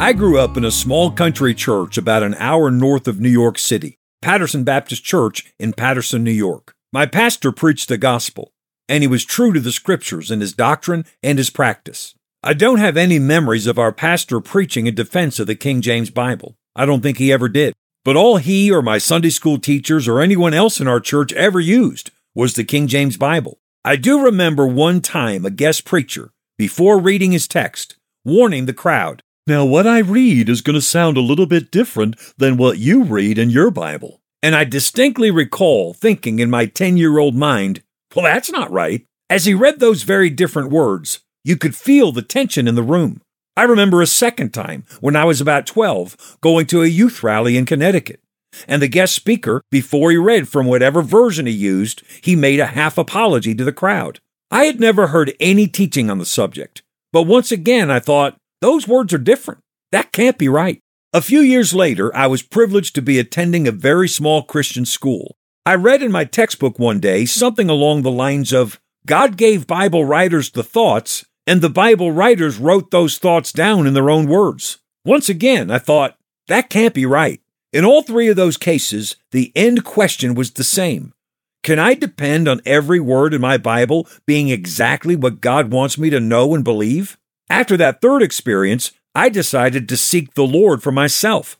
I grew up in a small country church about an hour north of New York City, Patterson Baptist Church in Patterson, New York. My pastor preached the gospel, and he was true to the scriptures in his doctrine and his practice. I don't have any memories of our pastor preaching in defense of the King James Bible. I don't think he ever did. But all he or my Sunday school teachers or anyone else in our church ever used was the King James Bible. I do remember one time a guest preacher, before reading his text, warning the crowd now, what I read is going to sound a little bit different than what you read in your Bible. And I distinctly recall thinking in my 10 year old mind, well, that's not right. As he read those very different words, you could feel the tension in the room. I remember a second time when I was about 12 going to a youth rally in Connecticut. And the guest speaker, before he read from whatever version he used, he made a half apology to the crowd. I had never heard any teaching on the subject. But once again, I thought, those words are different. That can't be right. A few years later, I was privileged to be attending a very small Christian school. I read in my textbook one day something along the lines of God gave Bible writers the thoughts, and the Bible writers wrote those thoughts down in their own words. Once again, I thought, that can't be right. In all three of those cases, the end question was the same Can I depend on every word in my Bible being exactly what God wants me to know and believe? After that third experience, I decided to seek the Lord for myself.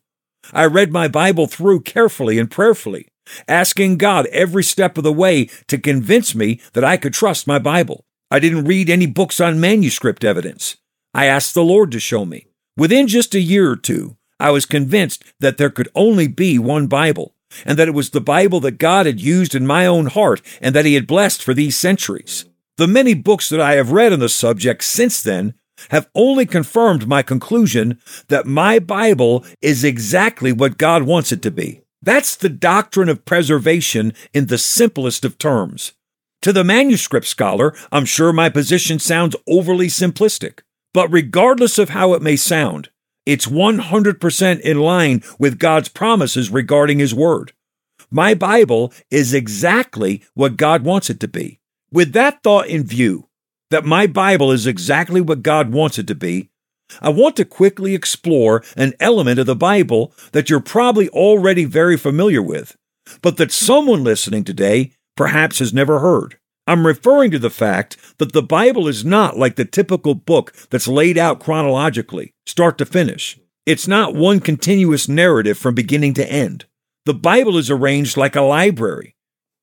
I read my Bible through carefully and prayerfully, asking God every step of the way to convince me that I could trust my Bible. I didn't read any books on manuscript evidence. I asked the Lord to show me. Within just a year or two, I was convinced that there could only be one Bible, and that it was the Bible that God had used in my own heart and that He had blessed for these centuries. The many books that I have read on the subject since then have only confirmed my conclusion that my Bible is exactly what God wants it to be. That's the doctrine of preservation in the simplest of terms. To the manuscript scholar, I'm sure my position sounds overly simplistic, but regardless of how it may sound, it's 100% in line with God's promises regarding His Word. My Bible is exactly what God wants it to be. With that thought in view, that my Bible is exactly what God wants it to be, I want to quickly explore an element of the Bible that you're probably already very familiar with, but that someone listening today perhaps has never heard. I'm referring to the fact that the Bible is not like the typical book that's laid out chronologically, start to finish. It's not one continuous narrative from beginning to end. The Bible is arranged like a library,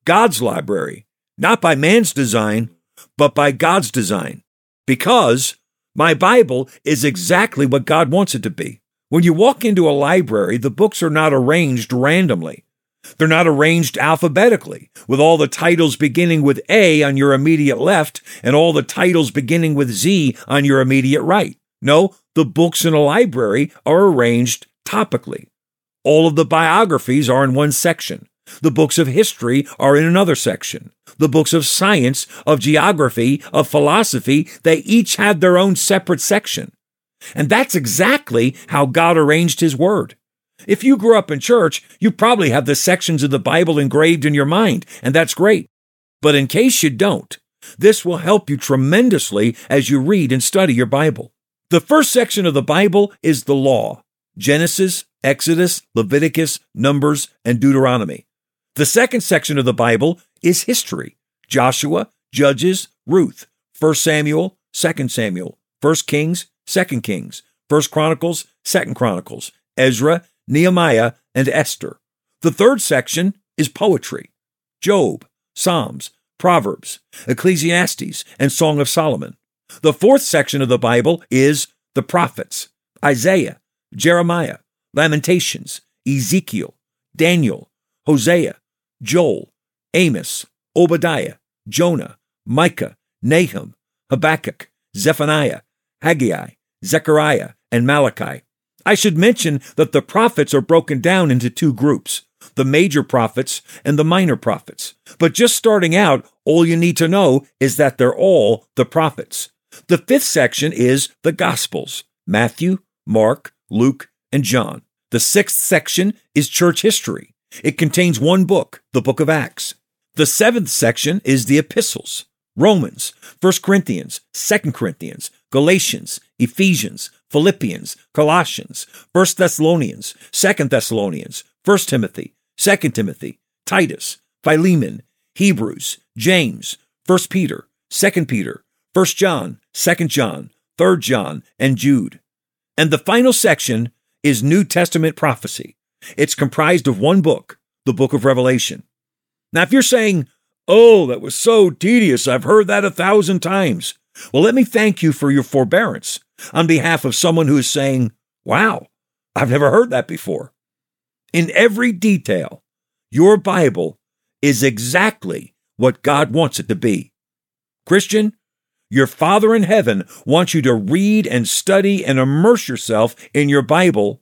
God's library, not by man's design, but by God's design. Because my Bible is exactly what God wants it to be. When you walk into a library, the books are not arranged randomly. They're not arranged alphabetically, with all the titles beginning with A on your immediate left and all the titles beginning with Z on your immediate right. No, the books in a library are arranged topically. All of the biographies are in one section. The books of history are in another section. The books of science, of geography, of philosophy, they each had their own separate section. And that's exactly how God arranged His Word. If you grew up in church, you probably have the sections of the Bible engraved in your mind, and that's great. But in case you don't, this will help you tremendously as you read and study your Bible. The first section of the Bible is the law Genesis, Exodus, Leviticus, Numbers, and Deuteronomy. The second section of the Bible is history Joshua, Judges, Ruth, 1 Samuel, 2 Samuel, 1 Kings, 2 Kings, 1 Chronicles, 2 Chronicles, Ezra, Nehemiah, and Esther. The third section is poetry Job, Psalms, Proverbs, Ecclesiastes, and Song of Solomon. The fourth section of the Bible is the prophets Isaiah, Jeremiah, Lamentations, Ezekiel, Daniel, Hosea, Joel, Amos, Obadiah, Jonah, Micah, Nahum, Habakkuk, Zephaniah, Haggai, Zechariah, and Malachi. I should mention that the prophets are broken down into two groups. the major prophets, and the minor prophets. But just starting out, all you need to know is that they're all the prophets. The fifth section is the Gospels Matthew, Mark, Luke, and John. The sixth section is church history. It contains one book, the book of Acts. The seventh section is the epistles Romans, 1 Corinthians, 2 Corinthians, Galatians, Ephesians, Philippians, Colossians, 1 Thessalonians, 2 Thessalonians, 1 Timothy, 2 Timothy, Titus, Philemon, Hebrews, James, 1 Peter, 2 Peter, 1 John, 2 John, 3 John, and Jude. And the final section is New Testament prophecy. It's comprised of one book, the book of Revelation. Now, if you're saying, Oh, that was so tedious, I've heard that a thousand times. Well, let me thank you for your forbearance on behalf of someone who is saying, Wow, I've never heard that before. In every detail, your Bible is exactly what God wants it to be. Christian, your Father in heaven wants you to read and study and immerse yourself in your Bible